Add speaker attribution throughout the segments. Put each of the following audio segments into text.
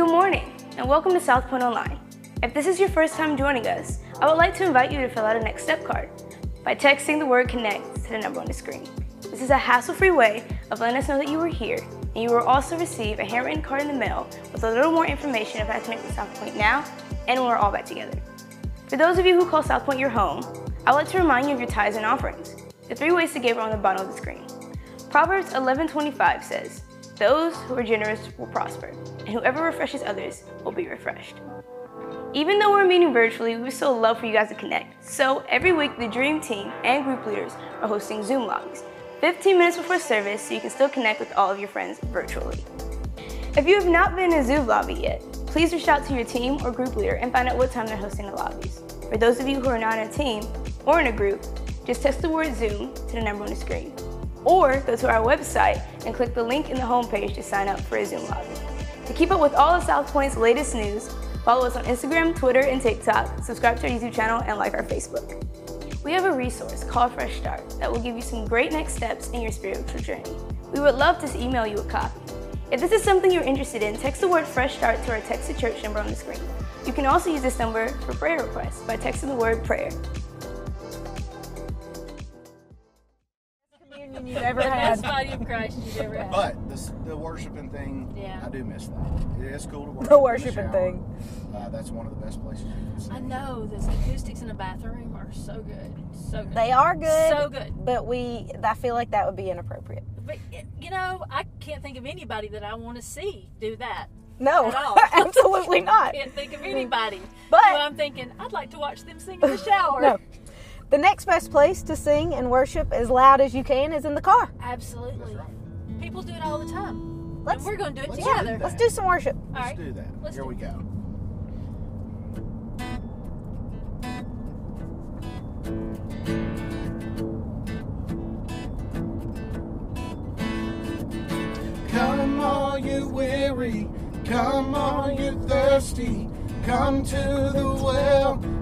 Speaker 1: Good morning, and welcome to South Point Online. If this is your first time joining us, I would like to invite you to fill out a next step card by texting the word connect to the number on the screen. This is a hassle-free way of letting us know that you are here, and you will also receive a handwritten card in the mail with a little more information about to with South Point now and when we're all back together. For those of you who call South Point your home, I would like to remind you of your tithes and offerings. The three ways to give are on the bottom of the screen. Proverbs 11:25 says, "Those who are generous will prosper, and whoever refreshes others will be refreshed." Even though we're meeting virtually, we still love for you guys to connect. So every week, the Dream Team and group leaders are hosting Zoom lobbies, 15 minutes before service, so you can still connect with all of your friends virtually. If you have not been in a Zoom lobby yet, please reach out to your team or group leader and find out what time they're hosting the lobbies. For those of you who are not in a team or in a group, just text the word Zoom to the number on the screen. Or go to our website and click the link in the homepage to sign up for a Zoom lobby. To keep up with all of South Point's latest news, follow us on Instagram, Twitter, and TikTok, subscribe to our YouTube channel, and like our Facebook. We have a resource called Fresh Start that will give you some great next steps in your spiritual journey. We would love to email you a copy. If this is something you're interested in, text the word Fresh Start to our Text to Church number on the screen. You can also use this number for prayer requests by texting the word prayer.
Speaker 2: You've ever
Speaker 3: the
Speaker 2: had.
Speaker 3: best body of Christ you've ever had.
Speaker 4: But this, the worshiping thing,
Speaker 3: Yeah.
Speaker 4: I do miss that. It is cool to worship.
Speaker 2: The worshiping
Speaker 4: shower.
Speaker 2: thing.
Speaker 4: Uh, that's one of the best places you can sing.
Speaker 3: I know the acoustics in a bathroom are so good, so good.
Speaker 2: They are good.
Speaker 3: So good.
Speaker 2: But we, I feel like that would be inappropriate.
Speaker 3: But you know, I can't think of anybody that I want to see do that.
Speaker 2: No, absolutely not.
Speaker 3: I Can't think of anybody.
Speaker 2: But-
Speaker 3: so I'm thinking I'd like to watch them sing in the shower.
Speaker 2: No. The next best place to sing and worship as loud as you can is in the car.
Speaker 3: Absolutely.
Speaker 4: Right.
Speaker 3: People do it all the time.
Speaker 2: Let's
Speaker 3: and we're going to do it
Speaker 4: let's
Speaker 3: together.
Speaker 4: do
Speaker 2: let's do some worship.
Speaker 3: All
Speaker 4: Let's
Speaker 3: right.
Speaker 4: do that.
Speaker 3: Let's
Speaker 4: Here
Speaker 3: do
Speaker 4: we go. Come all you weary, come all you thirsty, come to the well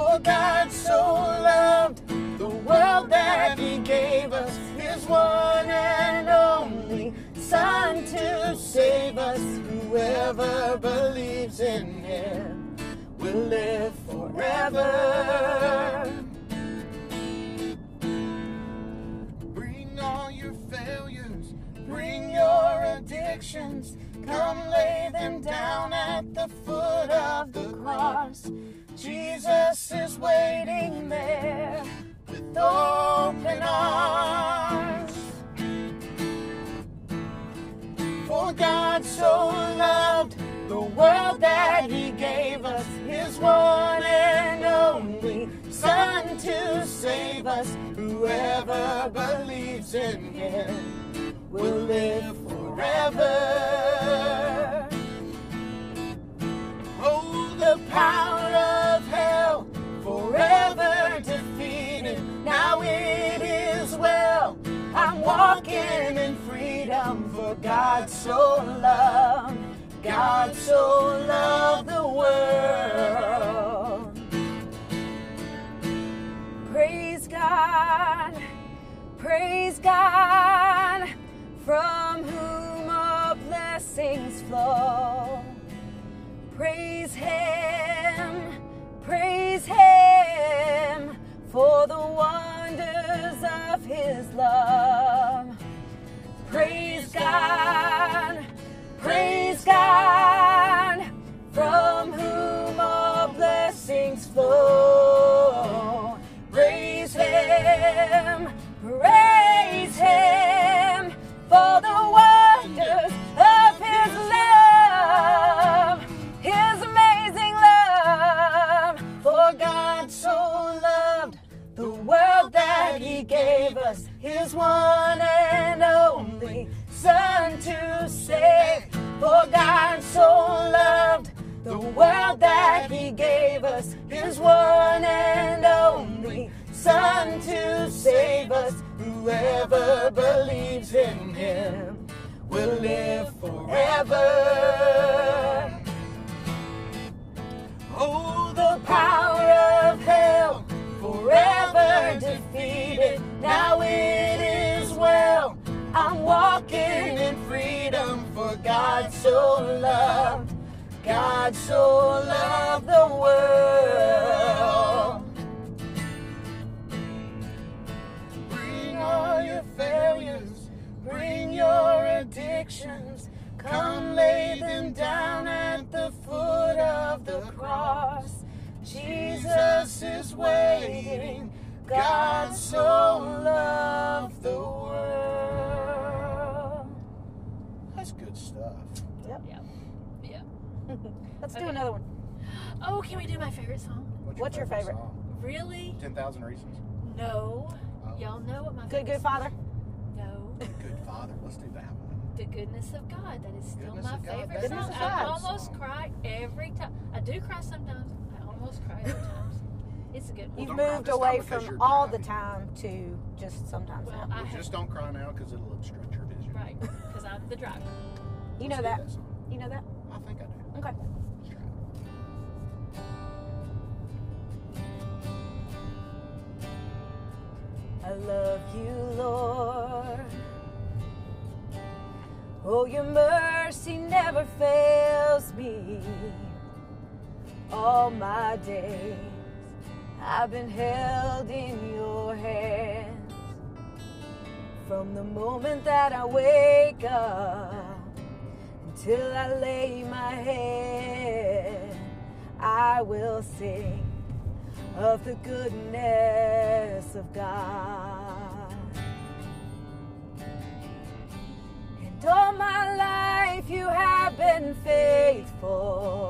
Speaker 4: For God so loved the world that he gave us his one and only Son to save us. Whoever believes in him will live forever. Bring all your failures, bring your addictions. Come lay them down at the foot of the cross. Jesus is waiting there with open arms. For God so loved the world that he gave us his one and only Son to save us. Whoever believes in him will live forever. Oh, the power of hell forever defeated. Now it is well. I'm walking in freedom for God so loved. God so loved the world.
Speaker 2: Praise God, praise God, from whom blessings flow. Praise Him, praise Him, for the wonders of His love. Praise God, Son to save us.
Speaker 4: Whoever believes in him will live forever. Oh, the power of hell forever defeated. Now it is well. I'm walking in freedom for God so loved. God so loved the world. Jesus is waiting. God so loved the world. That's good stuff.
Speaker 2: Yep.
Speaker 3: Yeah. Yeah.
Speaker 2: Let's do another one.
Speaker 3: Oh, can we do my favorite song?
Speaker 2: What's your favorite?
Speaker 3: Really?
Speaker 4: 10,000 Reasons.
Speaker 3: No.
Speaker 4: Oh.
Speaker 3: Y'all know what my
Speaker 2: Good,
Speaker 3: favorite
Speaker 2: good Good father.
Speaker 3: No.
Speaker 4: Good Father. Let's do that one.
Speaker 3: The goodness of God. That is still
Speaker 4: Goodness
Speaker 3: my
Speaker 4: of God,
Speaker 3: favorite song. I almost
Speaker 4: Song.
Speaker 3: cry every time. I do cry sometimes. I almost cry other times. It's a good one.
Speaker 2: You've
Speaker 4: don't cry
Speaker 2: moved
Speaker 4: this time
Speaker 2: away
Speaker 4: because
Speaker 2: from
Speaker 4: you're
Speaker 2: all the time to just sometimes
Speaker 3: Well,
Speaker 2: now.
Speaker 3: I
Speaker 4: Well,
Speaker 3: have,
Speaker 4: just don't cry now because it'll obstruct your vision.
Speaker 3: right because I'm the driver.
Speaker 2: You
Speaker 4: Let's
Speaker 2: know
Speaker 4: do
Speaker 2: that.
Speaker 4: song.
Speaker 2: You know that?
Speaker 4: I think I do.
Speaker 2: Okay.
Speaker 4: Let's try it.
Speaker 2: I love you, Lord. Oh, your mercy never fails me. All my days I've been held in your hands. From the moment that I wake up until I lay my head, I will sing of the goodness of God. And all my life you have been faithful.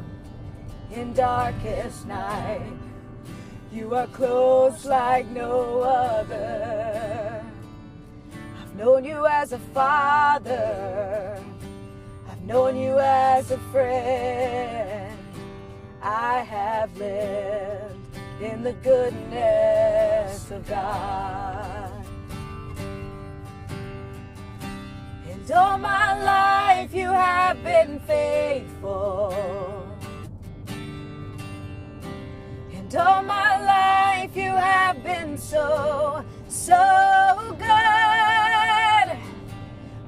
Speaker 2: in darkest night. You are close like no other. I've known you as a father. I've known you as a friend. I have lived in the goodness of God. And all my life you have been faithful. And all my life you have been so, so good.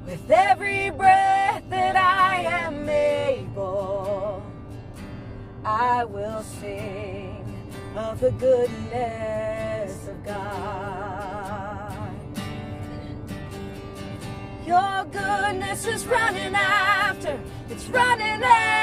Speaker 2: With every breath that I am able, I will sing of the goodness of God. Your goodness is running after, it's running after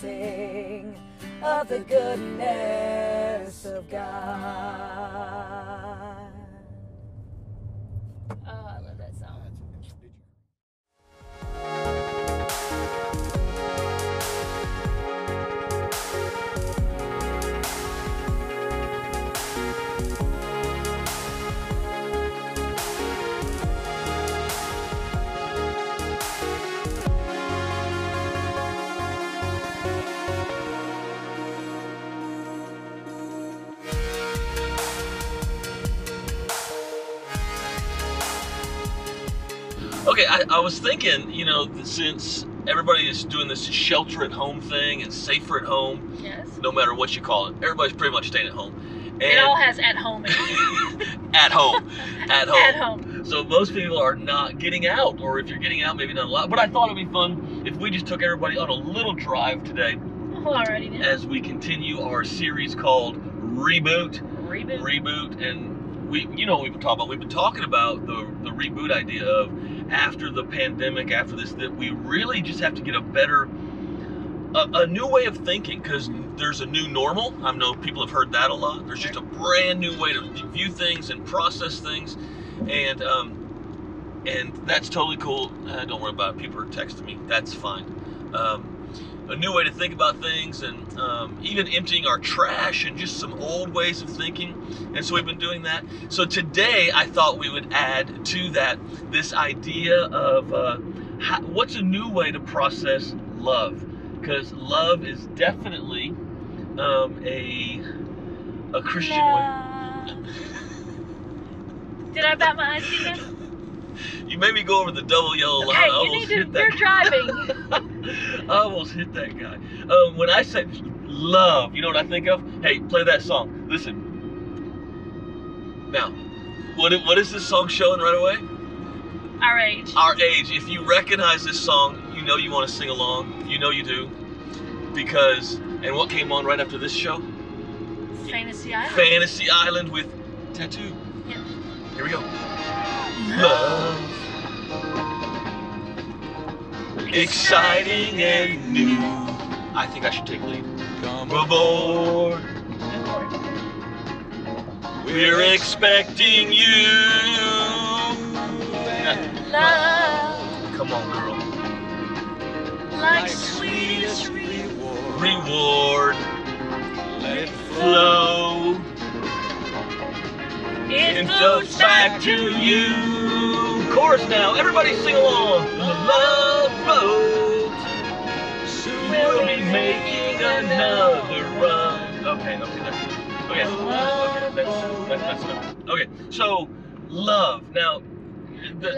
Speaker 2: Sing of the goodness of God. I, I
Speaker 5: was thinking, you know, since everybody is doing this shelter at home thing and safer at home,
Speaker 3: Yes.
Speaker 5: no matter what you call it, everybody's pretty much staying at home. And
Speaker 3: It all has at home in it.
Speaker 5: at home. At home.
Speaker 3: At home.
Speaker 5: So most people are not getting out, or if you're getting out, maybe not a lot. But I thought it'd be fun if we just took everybody on a little drive today
Speaker 3: Alrighty then.
Speaker 5: as we continue our series called Reboot.
Speaker 3: Reboot.
Speaker 5: reboot and we you know we've been talking about? We've been talking about the the reboot idea of after the pandemic after this that we really just have to get a better a, a new way of thinking because there's a new normal. I know people have heard that a lot. There's just a brand new way to view things and process things. And um and that's totally cool. Uh, don't worry about it. People are texting me. That's fine. Um, a new way to think about things and um, even emptying our trash and just some old ways of thinking. And so we've been doing that. So today I thought we would add to that this idea of uh, how, what's a new way to process love. Because love is definitely um, a, a Christian way.
Speaker 3: Did I bat my eyes again?
Speaker 5: You made me go over the double yellow line.
Speaker 3: Okay,
Speaker 5: I
Speaker 3: you need to,
Speaker 5: hit that
Speaker 3: you're driving.
Speaker 5: I almost hit that guy. Um, when I say love, you know what I think of? Hey, play that song. Listen. Now, what what is this song showing right away?
Speaker 3: Our age.
Speaker 5: Our age. If you recognize this song, you know you want to sing along. You know you do. Because, and what came on right after this show?
Speaker 3: Fantasy Island.
Speaker 5: Fantasy Island with Tattoo.
Speaker 3: Yep.
Speaker 5: Here we go. Love. Exciting and new. I think I should take lead. Come aboard. We're expecting you.
Speaker 3: Love,
Speaker 5: Come on, girl.
Speaker 3: like sweetest
Speaker 4: reward.
Speaker 5: Reward.
Speaker 4: Let it
Speaker 5: Flow.
Speaker 3: It
Speaker 5: And flows back to you. Chorus now. Everybody sing along. The love boat. Soon we'll be making another run. Okay, okay, that's okay. Okay, that's, that's, that's enough. Okay, so love. Now, the,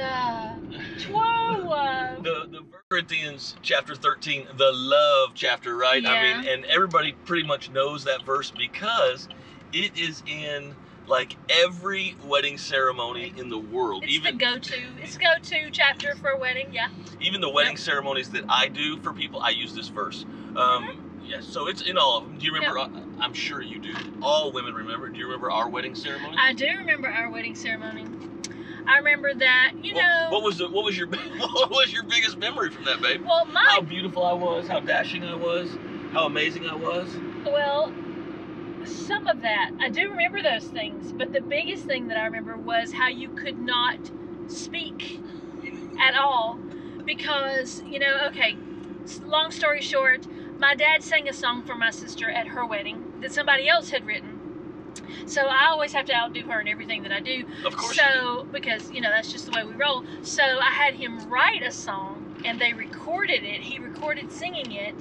Speaker 3: love.
Speaker 5: The the Corinthians chapter 13, the love chapter, right? I
Speaker 3: Yeah.
Speaker 5: mean, and everybody pretty much knows that verse because it is in like every wedding ceremony in the world.
Speaker 3: It's
Speaker 5: even
Speaker 3: the go-to. It's go-to chapter for a wedding. Yeah.
Speaker 5: even the wedding
Speaker 3: Yep.
Speaker 5: ceremonies that I do for people, I use this verse. Um, yes, so it's in all of them. Do you remember? uh, I'm sure you do. All women remember. Do you remember our wedding ceremony?
Speaker 3: I do remember our wedding ceremony. I remember that. You
Speaker 5: what,
Speaker 3: know.
Speaker 5: what was the what was your what was your biggest memory from that, babe?
Speaker 3: well, my.
Speaker 5: How beautiful I was, how dashing I was, how amazing I was.
Speaker 3: well, some of that I do remember those things, but the biggest thing that I remember was how you could not speak at all because you know. Okay, long story short, my dad sang a song for my sister at her wedding that somebody else had written. So I always have to outdo her in everything that I do.
Speaker 5: Of course.
Speaker 3: So, because, you know, that's just the way we roll. So I had him write a song and they recorded it. He recorded singing it,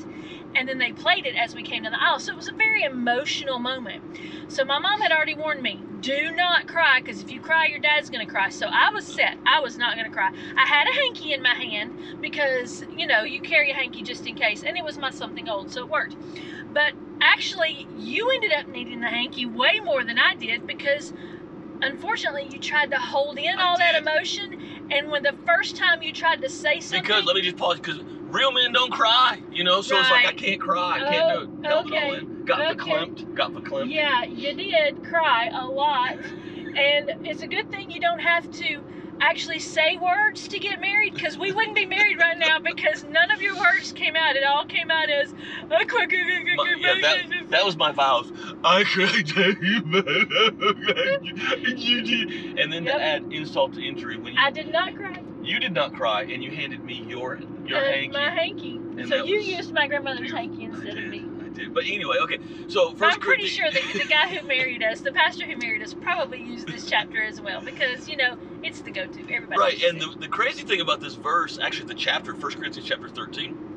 Speaker 3: and then they played it as we came down the aisle. So it was a very emotional moment. So my mom had already warned me, do not cry, because if you cry, your dad's gonna cry. So I was set. I was not gonna cry. I had a hanky in my hand because you know you carry a hanky just in case, and it was my something old, so it worked. But actually, you ended up needing the hanky way more than I did because unfortunately you tried to hold in
Speaker 5: I
Speaker 3: all that emotion and when the first time you tried to say something
Speaker 5: Because let me just pause. Because real men don't cry, you know. So it's like I
Speaker 3: Right.
Speaker 5: can't cry. I can't do it.
Speaker 3: Oh,
Speaker 5: Held it all
Speaker 3: okay.
Speaker 5: in. Got
Speaker 3: Okay.
Speaker 5: verklempt. Got verklempt.
Speaker 3: yeah you did cry a lot and it's a good thing you don't have to actually say words to get married because we wouldn't be married right now because none of your words came out it all came out as I
Speaker 5: My- yeah, that, that was my vows. I could. And then
Speaker 3: Yep.
Speaker 5: to add insult to injury, when you,
Speaker 3: I did not cry.
Speaker 5: you did not cry and you handed me your your
Speaker 3: Uh,
Speaker 5: hanky.
Speaker 3: My hanky.
Speaker 5: And
Speaker 3: So you
Speaker 5: was
Speaker 3: used my grandmother's hanky instead of me.
Speaker 5: But anyway, okay. So first
Speaker 3: I'm pretty sure that the guy who married us, the pastor who married us, probably used this chapter as well because you know it's the go-to. Everybody.
Speaker 5: Right, and the, the crazy thing about this verse, actually, the chapter, 1 Corinthians chapter 13,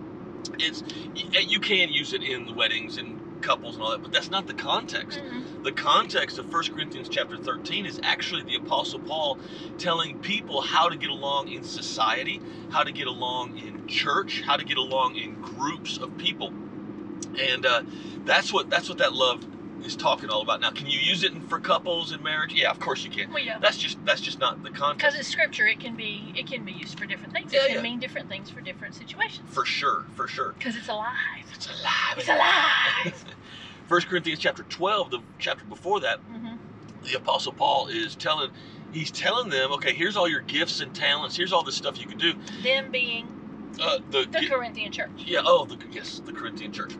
Speaker 5: it's y- you can use it in the weddings and couples and all that, but that's not the context.
Speaker 3: Mhm.
Speaker 5: The context of 1 Corinthians chapter 13 is actually the Apostle Paul telling people how to get along in society, how to get along in church, how to get along in groups of people, and uh, that's what that's what that love is talking all about. Now, can you use it for couples and marriage? Yeah, of course you can.
Speaker 3: Well, yeah.
Speaker 5: That's just that's just not the context.
Speaker 3: Because it's scripture, it can be it can be used for different things.
Speaker 5: Yeah,
Speaker 3: it can
Speaker 5: yeah.
Speaker 3: mean different things for different situations.
Speaker 5: For sure, for sure.
Speaker 3: Because it's alive.
Speaker 5: It's alive.
Speaker 3: It's alive.
Speaker 5: First Corinthians chapter 12, the chapter before that,
Speaker 3: hmm
Speaker 5: the apostle Paul is telling he's telling them, okay, here's all your gifts and talents, here's all this stuff you can do.
Speaker 3: Them being
Speaker 5: Uh, the,
Speaker 3: the Corinthian church.
Speaker 5: yeah, oh, the yes, the Corinthian church.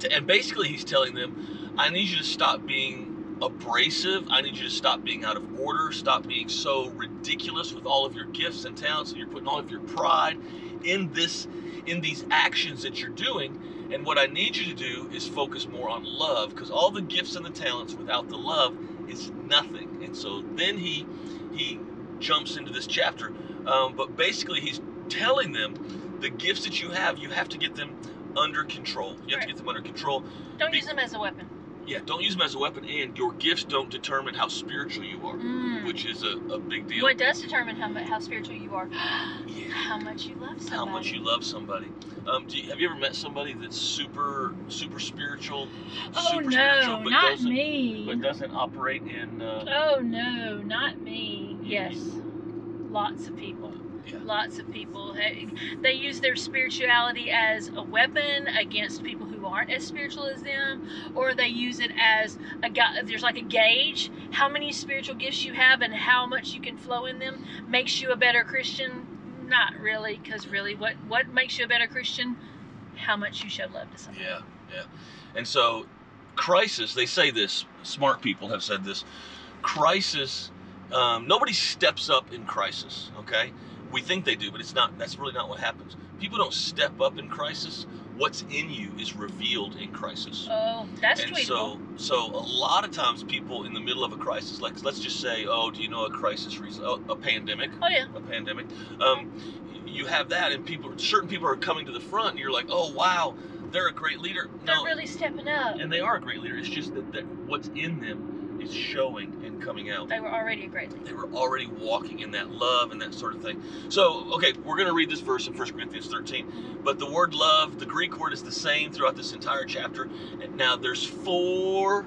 Speaker 5: To- And basically he's telling them, I need you to stop being abrasive. I need you to stop being out of order. Stop being so ridiculous with all of your gifts and talents, and you're putting all of your pride in this, in these actions that you're doing. And what I need you to do is focus more on love, because all the gifts and the talents without the love is nothing. And so then he he jumps into this chapter, um, but basically he's telling them the gifts that you have, you have to get them under control. You have to get them under control.
Speaker 3: Don't
Speaker 5: Be-
Speaker 3: use them as a weapon.
Speaker 5: Yeah, don't use them as a weapon, and your gifts don't determine how spiritual you are,
Speaker 3: Mm.
Speaker 5: which is a, a big deal.
Speaker 3: What does determine how, how spiritual you are?
Speaker 5: Yeah.
Speaker 3: How much you love somebody.
Speaker 5: How much you love somebody. Um, do you, have you ever met somebody that's super, super spiritual,
Speaker 3: Oh
Speaker 5: super spiritual,
Speaker 3: no,
Speaker 5: but
Speaker 3: not
Speaker 5: doesn't,
Speaker 3: me.
Speaker 5: but doesn't operate in? Uh,
Speaker 3: Oh no, not me. Yes, lots of people.
Speaker 5: Yeah.
Speaker 3: Lots of people. They, use their spirituality as a weapon against people who aren't as spiritual as them, or they use it as a there's like a gauge. How many spiritual gifts you have and how much you can flow in them makes you a better Christian. Not really, because really, what what makes you a better Christian? How much you show love to someone.
Speaker 5: Yeah, yeah. And so, crisis, they say this, smart people have said this crisis, um, nobody steps up in crisis, okay? We think they do, but it's not, that's really not what happens. People don't step up in crisis. What's in you is revealed in crisis.
Speaker 3: Oh, that's
Speaker 5: and
Speaker 3: tweetable.
Speaker 5: so, so a lot of times, people in the middle of a crisis, like let's just say, oh, do you know a crisis reason? Oh, a pandemic
Speaker 3: oh yeah.
Speaker 5: a pandemic. Um, you have that, and people, certain people are coming to the front, and you're like, oh wow, they're a great leader.
Speaker 3: They're
Speaker 5: No,
Speaker 3: really stepping up.
Speaker 5: and they are a great leader. It's just that, that what's in them is showing and coming out.
Speaker 3: They were already a great leader.
Speaker 5: They were already walking in that love and that sort of thing. So, okay, we're going to read this verse in 1 Corinthians 13. But the word love, the Greek word is the same throughout this entire chapter. And Now, there's four,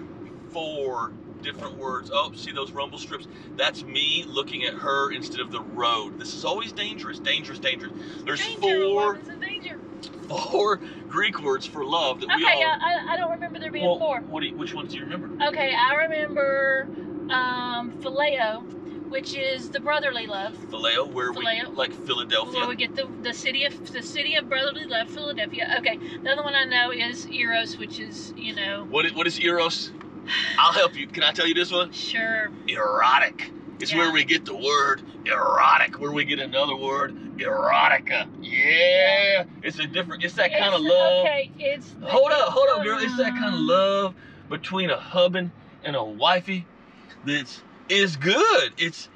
Speaker 5: four different words. Oh, see those rumble strips? That's me looking at her instead of the road. This is always dangerous, dangerous, dangerous. There's
Speaker 3: danger,
Speaker 5: four,
Speaker 3: love is in danger.
Speaker 5: four Greek words for love that we
Speaker 3: Okay,
Speaker 5: all.
Speaker 3: I, I, I don't remember there being
Speaker 5: well,
Speaker 3: four.
Speaker 5: What do you, which ones do you remember?
Speaker 3: Okay, I remember um, phileo, which is the brotherly love,
Speaker 5: Phileo, where
Speaker 3: Phileo.
Speaker 5: we like Philadelphia.
Speaker 3: where we get the, the city of the city of brotherly love, Philadelphia. Okay, the other one I know is eros, which is you know
Speaker 5: What is, what is eros? I'll help you. Can I tell you this one?
Speaker 3: sure
Speaker 5: Erotic. It's
Speaker 3: Yeah.
Speaker 5: where we get the word erotic, where we get another word, erotica. Yeah. It's a different, it's that kind of love.
Speaker 3: Okay, it's
Speaker 5: Hold up, hold up, girl. It's that kind of love between a husband and a wifey that's is good. It's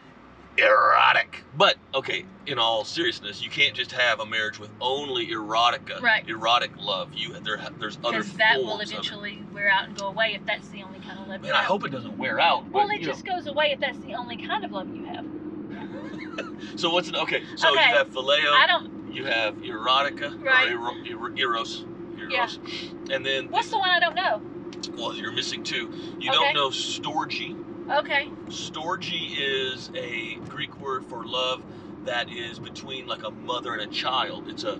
Speaker 5: erotic. But okay, in all seriousness, you can't just have a marriage with only erotica,
Speaker 3: Right.
Speaker 5: erotic love. You there, there's other
Speaker 3: Because that will
Speaker 5: forms of it.
Speaker 3: eventually wear out and go away if that's the only kind of love you
Speaker 5: Man, I hope it doesn't wear out.
Speaker 3: well, it
Speaker 5: you know.
Speaker 3: just goes away if that's the only kind of love you have.
Speaker 5: So what's it? Okay, so
Speaker 3: Okay.
Speaker 5: you have phileo.
Speaker 3: I don't.
Speaker 5: You have erotica
Speaker 3: Right.
Speaker 5: or ero, ero, eros, eros, and then
Speaker 3: What's the one I don't know?
Speaker 5: well, you're missing two. You
Speaker 3: Okay.
Speaker 5: don't know storge.
Speaker 3: Okay.
Speaker 5: Storge is a Greek word for love that is between like a mother and a child. It's a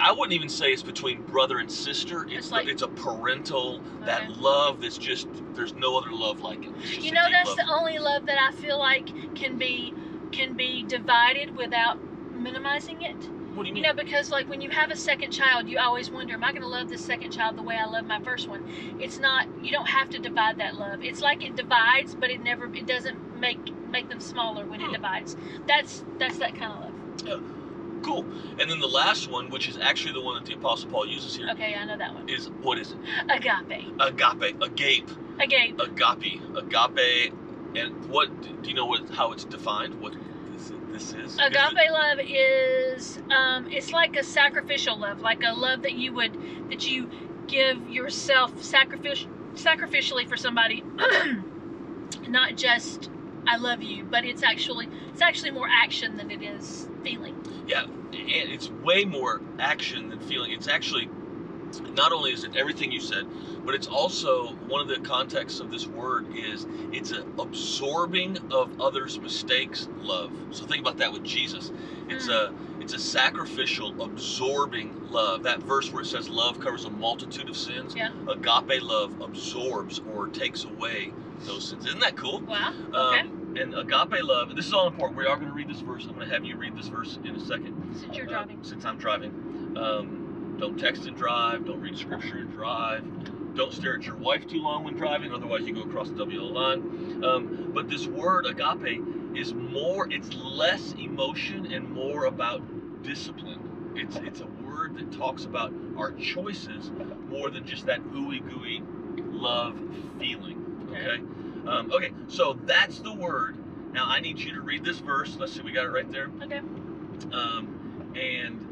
Speaker 5: I wouldn't even say it's between brother and sister. It's
Speaker 3: It's like-
Speaker 5: it's a parental that
Speaker 3: Okay.
Speaker 5: love that's just there's no other love like it. It's just
Speaker 3: You
Speaker 5: a
Speaker 3: know,
Speaker 5: deep
Speaker 3: that's
Speaker 5: love.
Speaker 3: the only love that I feel like can be can be divided without minimizing it.
Speaker 5: What do you mean?
Speaker 3: You know, because like when you have a second child, you always wonder, am I going to love this second child the way I love my first one? It's not. You don't have to divide that love. It's like it divides, but it never. It doesn't make make them smaller when it divides. That's that's that kind of love. Yeah.
Speaker 5: cool. And then the last one, which is actually the one that the Apostle Paul uses here.
Speaker 3: Okay, I know that one.
Speaker 5: Is what is it?
Speaker 3: Agape.
Speaker 5: Agape, agape,
Speaker 3: Agape.
Speaker 5: agape, agape. And what do you know what how it's defined? What this, this is?
Speaker 3: Agape love is um, it's like a sacrificial love, like a love that you would that you give yourself sacrificial sacrificially for somebody, not just I love you, but it's actually it's actually more action than it is feeling.
Speaker 5: Yeah, and it's way more action than feeling. It's actually not only is it everything you said, but it's also one of the contexts of this word is it's an absorbing of others' mistakes love. So think about that with Jesus. It's a it's a sacrificial, absorbing love. That verse where it says love covers a multitude of sins.
Speaker 3: Yeah.
Speaker 5: Agape love absorbs or takes away those sins. Isn't that cool?
Speaker 3: Wow. Okay.
Speaker 5: Um, and agape love. This is all important. We are going to read this verse. I'm going to have you read this verse in a second.
Speaker 3: Since you're
Speaker 5: Uh,
Speaker 3: driving.
Speaker 5: since I'm driving. Um, don't text and drive. Don't read scripture and drive. Don't stare at your wife too long when driving, otherwise you go across the WO line. Um, but this word agape is more. It's less emotion and more about discipline. It's it's a word that talks about our choices more than just that ooey gooey love feeling. Okay. Um, okay. So that's the word. Now I need you to read this verse. Let's see. We got it right there.
Speaker 3: Okay.
Speaker 5: Um, and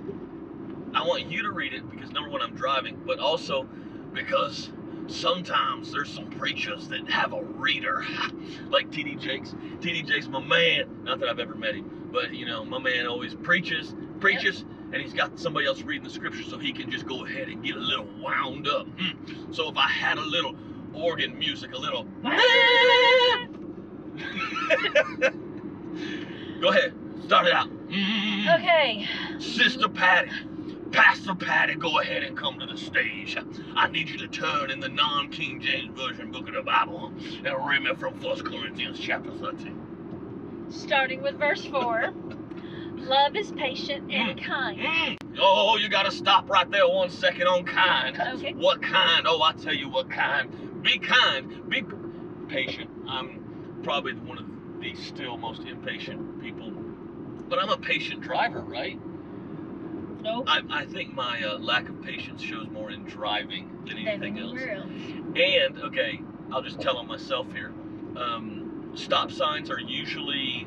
Speaker 5: I want you to read it because number one, I'm driving, but also because sometimes there's some preachers that have a reader, like TD Jakes. TD Jakes, my man. Not that I've ever met him, but you know, my man always preaches, preaches, and he's got somebody else reading the scripture so he can just go ahead and get a little wound up. Hmm. So if I had a little organ music, a little. go ahead, start it out. Mm.
Speaker 3: Okay.
Speaker 5: Sister Patty, Pastor Patty, go ahead and come to the stage. I need you to turn in the non-King James Version book of the Bible and read me from 1 Corinthians chapter 13.
Speaker 3: Starting with verse four. Love is patient and kind.
Speaker 5: Mm. Oh, you gotta stop right there one second on kind.
Speaker 3: Okay.
Speaker 5: What kind? Oh, I tell you what kind. Be kind. Be patient. I'm probably one of the still most impatient people, but I'm a patient driver, right?
Speaker 3: Nope.
Speaker 5: I, I think my uh, lack of patience shows more in driving than
Speaker 3: Than
Speaker 5: anything else.
Speaker 3: else.
Speaker 5: And okay, I'll just tell on myself here. Um, stop signs are usually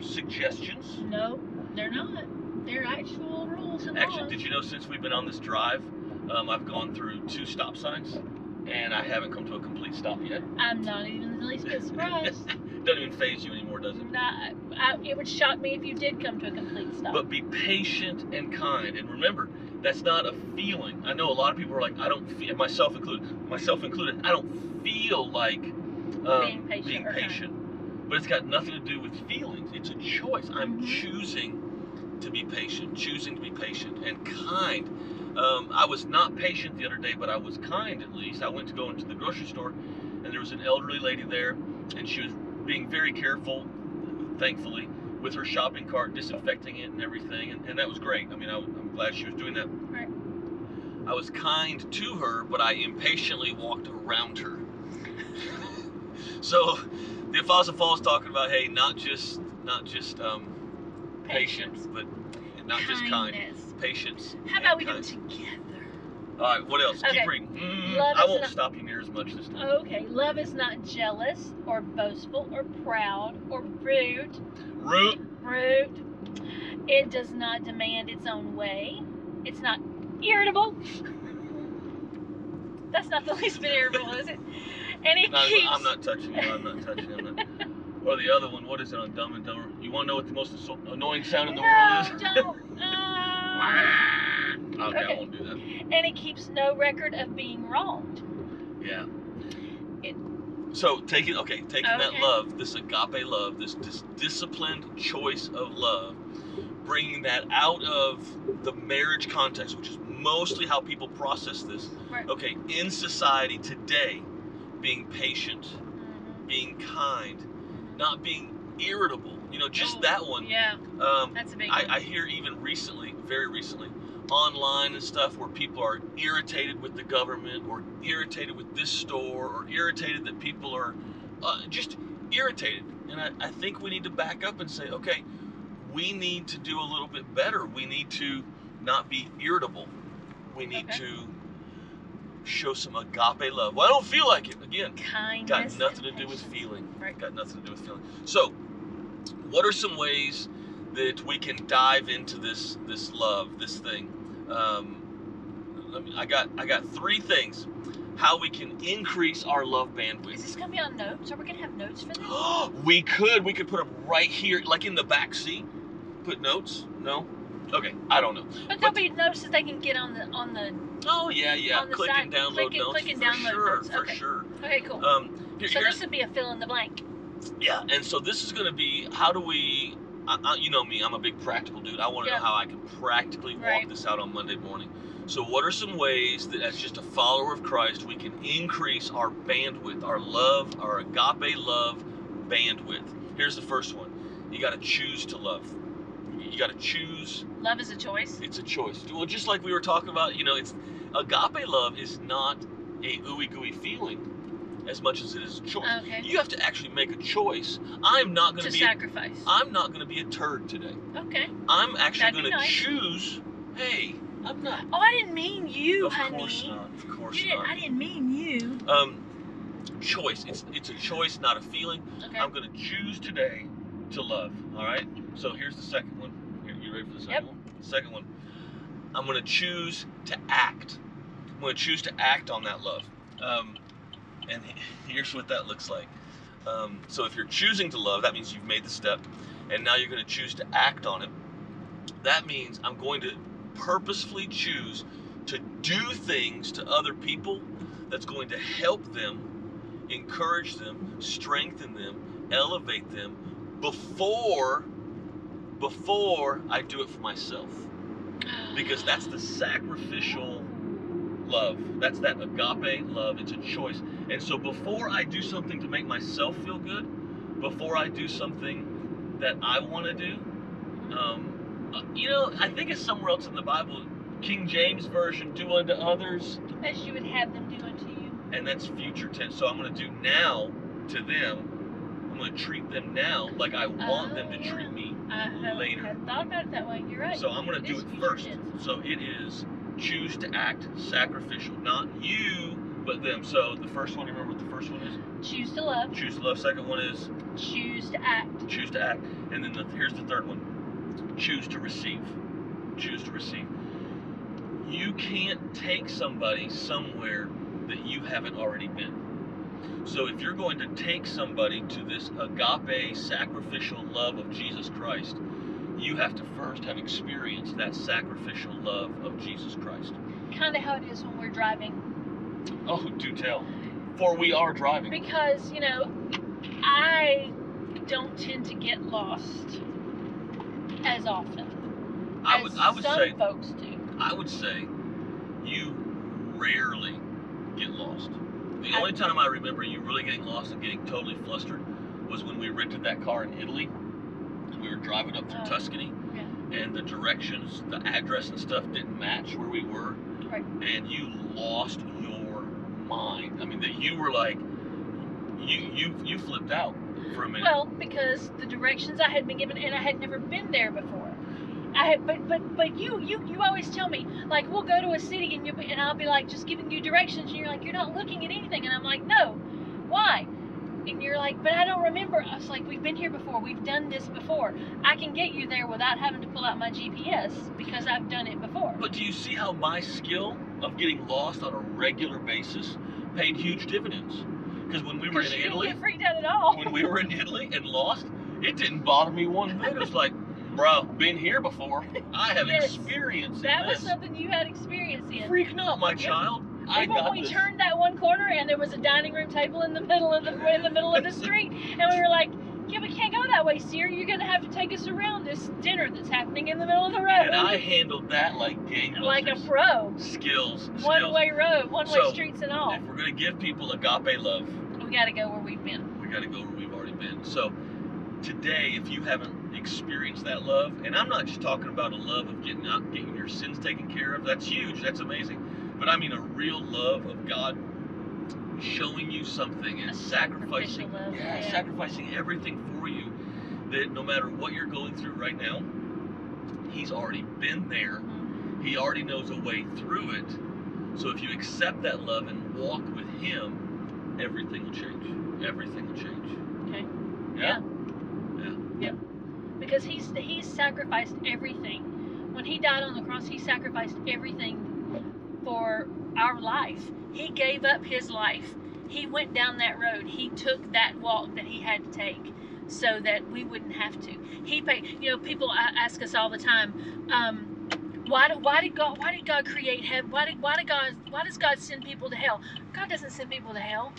Speaker 5: suggestions.
Speaker 3: No, they're not. They're actual rules and
Speaker 5: Actually,
Speaker 3: laws.
Speaker 5: did you know since we've been on this drive, um, I've gone through two stop signs, and I haven't come to a complete stop yet.
Speaker 3: I'm not even the least bit surprised.
Speaker 5: Doesn't even phase you anymore, does it?
Speaker 3: not, I, it would shock me if you did come to a complete stop.
Speaker 5: But be patient and kind. And remember, that's not a feeling. I know a lot of people are like, I don't feel, myself included, myself included, I don't feel like um,
Speaker 3: Being patient
Speaker 5: being
Speaker 3: kind.
Speaker 5: patient. But it's got nothing to do with feelings. It's a choice. I'm
Speaker 3: Mhm.
Speaker 5: choosing to be patient, choosing to be patient and kind. Um, I was not patient the other day, but I was kind at least. I went to go into the grocery store, and there was an elderly lady there, and she was being very careful, thankfully, with her shopping cart, disinfecting it and everything, and, and that was great. I mean, I, am glad she was doing that.
Speaker 3: Right.
Speaker 5: I was kind to her, but I impatiently walked around her. so, the Apostle Paul's talking about, hey, not just not just um, patience, but not just kind,
Speaker 3: Kindness.
Speaker 5: patience.
Speaker 3: How about we do
Speaker 5: kind.
Speaker 3: it together?
Speaker 5: All right, what else?
Speaker 3: Okay.
Speaker 5: Keep reading. Mm, I won't stop you near as much this time.
Speaker 3: Okay, love is not jealous or boastful or proud or rude.
Speaker 5: Rude.
Speaker 3: Rude. It does not demand its own way. It's not irritable. That's not the least bit irritable, is it? And it
Speaker 5: No, I'm-
Speaker 3: keeps.
Speaker 5: I'm not touching you. I'm not touching you. Not. Or the other one. What is it on Dumb and Dumber? You want to know what the most annoying sound in the
Speaker 3: no,
Speaker 5: world is?
Speaker 3: don't. Uh,
Speaker 5: okay, I won't do that.
Speaker 3: and it keeps no record of being wronged.
Speaker 5: Yeah.
Speaker 3: It-
Speaker 5: so taking okay, taking that love, this agape love, this, this disciplined choice of love, bringing that out of the marriage context, which is mostly how people process this.
Speaker 3: Right.
Speaker 5: Okay, in society today, being patient,
Speaker 3: Mhm.
Speaker 5: being kind, not being irritable. You know, just
Speaker 3: Oh,
Speaker 5: that one.
Speaker 3: Yeah,
Speaker 5: Um,
Speaker 3: that's a big
Speaker 5: I,
Speaker 3: one.
Speaker 5: I hear even recently, very recently, online and stuff where people are irritated with the government or irritated with this store or irritated that people are uh, just irritated. And I, I think we need to back up and say, okay, we need to do a little bit better. We need to not be irritable. We need
Speaker 3: Okay.
Speaker 5: to show some agape love. Well, I don't feel like it. Again,
Speaker 3: Kindness.
Speaker 5: got nothing to do with feeling.
Speaker 3: Right.
Speaker 5: Got nothing to do with feeling. So, what are some ways that we can dive into this this love, this thing? Um, let me, I got I got three things how we can increase our love bandwidth.
Speaker 3: Is this gonna be on notes? Are we gonna have notes for this?
Speaker 5: we could we could put them right here, like in the back seat. Put notes? No. Okay, I don't know.
Speaker 3: But there'll be notes that they can get on the on the.
Speaker 5: Oh yeah, yeah. Click
Speaker 3: side,
Speaker 5: and download
Speaker 3: click and-
Speaker 5: notes
Speaker 3: click and
Speaker 5: for
Speaker 3: download
Speaker 5: sure,
Speaker 3: notes.
Speaker 5: for
Speaker 3: Okay.
Speaker 5: sure.
Speaker 3: Okay, cool.
Speaker 5: Um, here-
Speaker 3: so this would be a fill in the blank.
Speaker 5: Yeah, and so this is going to be how do we, I, I, you know me, I'm a big practical dude. I want to
Speaker 3: Yeah.
Speaker 5: know how I can practically walk this out on Monday morning. So, what are some ways that, as just a follower of Christ, we can increase our bandwidth, our love, our agape love bandwidth? Here's the first one you got to choose to love. You got to choose
Speaker 3: Love is a choice.
Speaker 5: it's a choice. Well, just like we were talking about, you know, it's agape love is not a ooey gooey feeling as much as it is a choice.
Speaker 3: Okay.
Speaker 5: You have to actually make a choice. I'm not going
Speaker 3: To
Speaker 5: be.
Speaker 3: sacrifice.
Speaker 5: I'm not going to be a turd today.
Speaker 3: okay.
Speaker 5: I'm actually going to choose. Hey, I'm not.
Speaker 3: Oh, I didn't mean you,
Speaker 5: of
Speaker 3: honey.
Speaker 5: course not. Of course
Speaker 3: You didn't,
Speaker 5: not.
Speaker 3: I didn't mean you.
Speaker 5: Um, choice. It's it's a choice, not a feeling.
Speaker 3: Okay.
Speaker 5: I'm going to choose today to love. All right. So here's the second one. You, you ready for the second
Speaker 3: Yep.
Speaker 5: one? Second one. I'm going to choose to act. I'm going to choose to act on that love. Um, and here's what that looks like. Um, so if you're choosing to love, that means you've made the step, and now you're going to choose to act on it. That means I'm going to purposefully choose to do things to other people that's going to help them, encourage them, strengthen them, elevate them before before I do it for myself. Because that's the sacrificial love. That's that agape love. It's a choice. And so before I do something to make myself feel good, before I do something that I want to do, um, uh, you know, I think it's somewhere else in the Bible, King James version, do unto others,
Speaker 3: As you would have them do unto you.
Speaker 5: and that's future tense. So I'm going to do now to them. I'm going to treat them now like I want them to
Speaker 3: Oh,
Speaker 5: treat me
Speaker 3: I
Speaker 5: later.
Speaker 3: I thought about it that way. You're right.
Speaker 5: So I'm going to do it first.
Speaker 3: tense.
Speaker 5: So it is choose to act sacrificial, not you, but them. So the first one, you remember what the first one is?
Speaker 3: Choose to love.
Speaker 5: Choose to love. Second one is
Speaker 3: Choose to act.
Speaker 5: choose to act. And then the, here's the third one choose to receive. Choose to receive. You can't take somebody somewhere that you haven't already been. So if you're going to take somebody to this agape sacrificial love of Jesus Christ, you have to first have experienced that sacrificial love of Jesus Christ.
Speaker 3: Kind of how it is when we're driving.
Speaker 5: Oh, do tell. For we are driving.
Speaker 3: Because, you know, I don't tend to get lost as often.
Speaker 5: I
Speaker 3: as
Speaker 5: would I would
Speaker 3: some
Speaker 5: say
Speaker 3: folks do.
Speaker 5: I would say you rarely get lost. The
Speaker 3: I-
Speaker 5: only time I remember you really getting lost and getting totally flustered was when we rented that car in Italy. Were driving up through
Speaker 3: Oh,
Speaker 5: Tuscany,
Speaker 3: yeah.
Speaker 5: and the directions, the address and stuff didn't match where we were,
Speaker 3: Right.
Speaker 5: and you lost your mind. I mean, that you were like, you you you flipped out for a minute.
Speaker 3: Well, because the directions I had been given, and I had never been there before. I I but but but you you you always tell me like we'll go to a city and you and I'll be like just giving you directions and you're like you're not looking at anything and I'm like no, why? And you're like, but I don't remember. I was like, we've been here before. We've done this before. I can get you there without having to pull out my GPS because I've done it before.
Speaker 5: But do you see how my skill of getting lost on a regular basis paid huge dividends? Because when we were in Italy,
Speaker 3: get freaked out at all.
Speaker 5: when we were in Italy and lost, it didn't bother me one bit. It was like, bro, been here before. I have
Speaker 3: Yes.
Speaker 5: experience in
Speaker 3: that was
Speaker 5: this.
Speaker 3: something you had experience in.
Speaker 5: Freak not, my child. I
Speaker 3: Even we
Speaker 5: this.
Speaker 3: turned that one corner and there was a dining room table in the middle of the in the middle of the street, and we were like, "Yeah, we can't go that way, Sierra. You're gonna have to take us around this dinner that's happening in the middle of the road."
Speaker 5: and I handled that like gangbusters.
Speaker 3: like a pro,
Speaker 5: skills.
Speaker 3: One way road, one way
Speaker 5: So,
Speaker 3: streets and all.
Speaker 5: If we're gonna give people agape love,
Speaker 3: We got to go where we've been.
Speaker 5: we got to go where we've already been. So today, if you haven't experienced that love, and I'm not just talking about a love of getting out, getting your sins taken care of. That's huge. That's amazing. But I mean a real love of God showing you something and sacrificing,
Speaker 3: love,
Speaker 5: yeah,
Speaker 3: yeah.
Speaker 5: sacrificing everything for you. That no matter what you're going through right now, He's already been there. Mm-hmm. He already knows a way through it. So if you accept that love and walk with Him, everything will change. Everything will change.
Speaker 3: Okay.
Speaker 5: Yeah yeah yeah, yeah.
Speaker 3: Because he's he's sacrificed everything. When he died on the cross, he sacrificed everything for our life. He gave up his life. He went down that road. He took that walk that he had to take so that we wouldn't have to. He paid. You know, people ask us all the time, um, why did why did God why did God create heaven? Why did why did God why does God send people to hell? God doesn't send people to hell.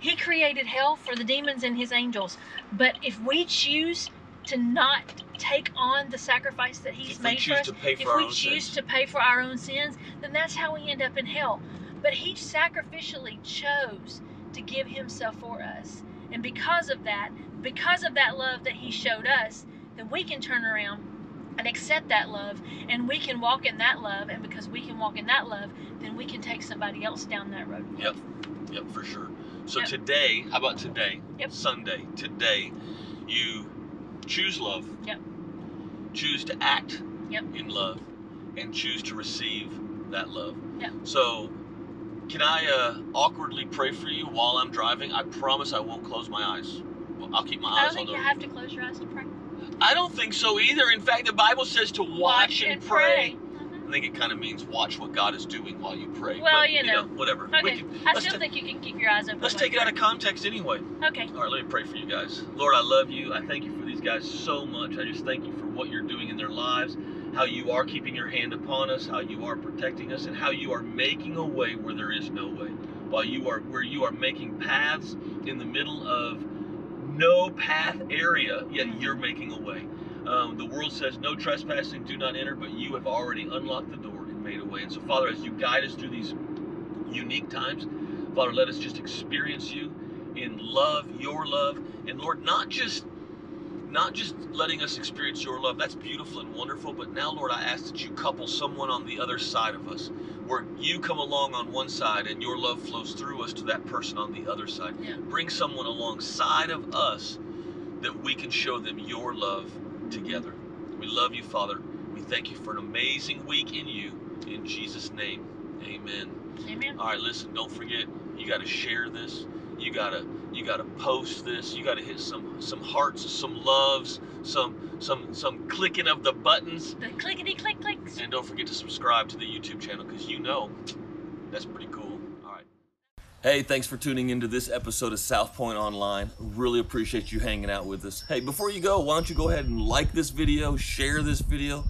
Speaker 3: He created hell for the demons and his angels. But if we choose to not take on the sacrifice that he's
Speaker 5: If
Speaker 3: made for us, if we choose
Speaker 5: sins.
Speaker 3: to pay for our own sins, then that's how we end up in hell. But he sacrificially chose to give himself for us. And because of that, because of that love that he showed us, then we can turn around and accept that love and we can walk in that love and because we can walk in that love then we can take somebody else down that road
Speaker 5: Yep. Yep, for sure. So
Speaker 3: Yep.
Speaker 5: today, how about today?
Speaker 3: Yep.
Speaker 5: Sunday. Today, you choose love.
Speaker 3: Yep.
Speaker 5: Choose to act
Speaker 3: Yep.
Speaker 5: in love, and choose to receive that love.
Speaker 3: Yep.
Speaker 5: So, can I uh, awkwardly pray for you while I'm driving? I promise I won't close my eyes. Well, I'll keep my
Speaker 3: I
Speaker 5: eyes
Speaker 3: don't think
Speaker 5: on
Speaker 3: you
Speaker 5: the.
Speaker 3: have to close your eyes to pray
Speaker 5: I don't think so either. In fact, the Bible says to watch, and, pray.
Speaker 3: Mhm.
Speaker 5: I think it kind of means watch what God is doing while you pray.
Speaker 3: Well,
Speaker 5: but,
Speaker 3: you know.
Speaker 5: whatever. We
Speaker 3: Okay,
Speaker 5: can-
Speaker 3: I still
Speaker 5: ta-
Speaker 3: think you can keep your eyes open.
Speaker 5: Let's take it
Speaker 3: you
Speaker 5: out of context anyway.
Speaker 3: Okay.
Speaker 5: All right, let me pray for you guys. Lord, I love you. I thank you for these guys so much. I just thank you for what you're doing in their lives, how you are keeping your hand upon us, how you are protecting us, and how you are making a way where there is no way. While you are where you are making paths in the middle of no path area, yet mm-hmm. you're making a way. Um, the world says no trespassing, do not enter, but you have already unlocked the door and made a way. And so, Father, as you guide us through these unique times, Father, let us just experience you in love, your love, and Lord, not just not just letting us experience your love. That's beautiful and wonderful, but now, Lord, I ask that you couple someone on the other side of us, where you come along on one side and your love flows through us to that person on the other side.
Speaker 3: Yeah.
Speaker 5: Bring someone alongside of us that we can show them your love together. We love you, Father. We thank you for an amazing week in you. In Jesus' name, amen.
Speaker 3: Amen.
Speaker 5: All right, listen, don't forget, you got to share this. You got to you got to post this. You got to hit some some hearts, some loves, some some some clicking of the buttons.
Speaker 3: The clickety click clicks.
Speaker 5: And don't forget to subscribe to the YouTube channel cuz you know that's pretty cool. Hey, thanks for tuning into this episode of South Point Online. Really appreciate you hanging out with us. Hey, before you go, why don't you go ahead and like this video, share this video.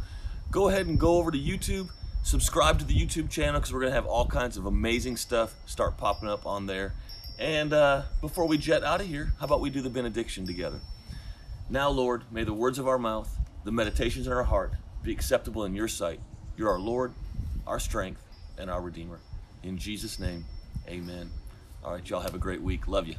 Speaker 5: Go ahead and go over to YouTube, subscribe to the YouTube channel because we're going to have all kinds of amazing stuff start popping up on there. And uh, before we jet out of here, how about we do the benediction together? Now, Lord, may the words of our mouth, the meditations in our heart be acceptable in your sight. You're our Lord, our strength, and our Redeemer. In Jesus' name, amen. All right, y'all have a great week. Love you.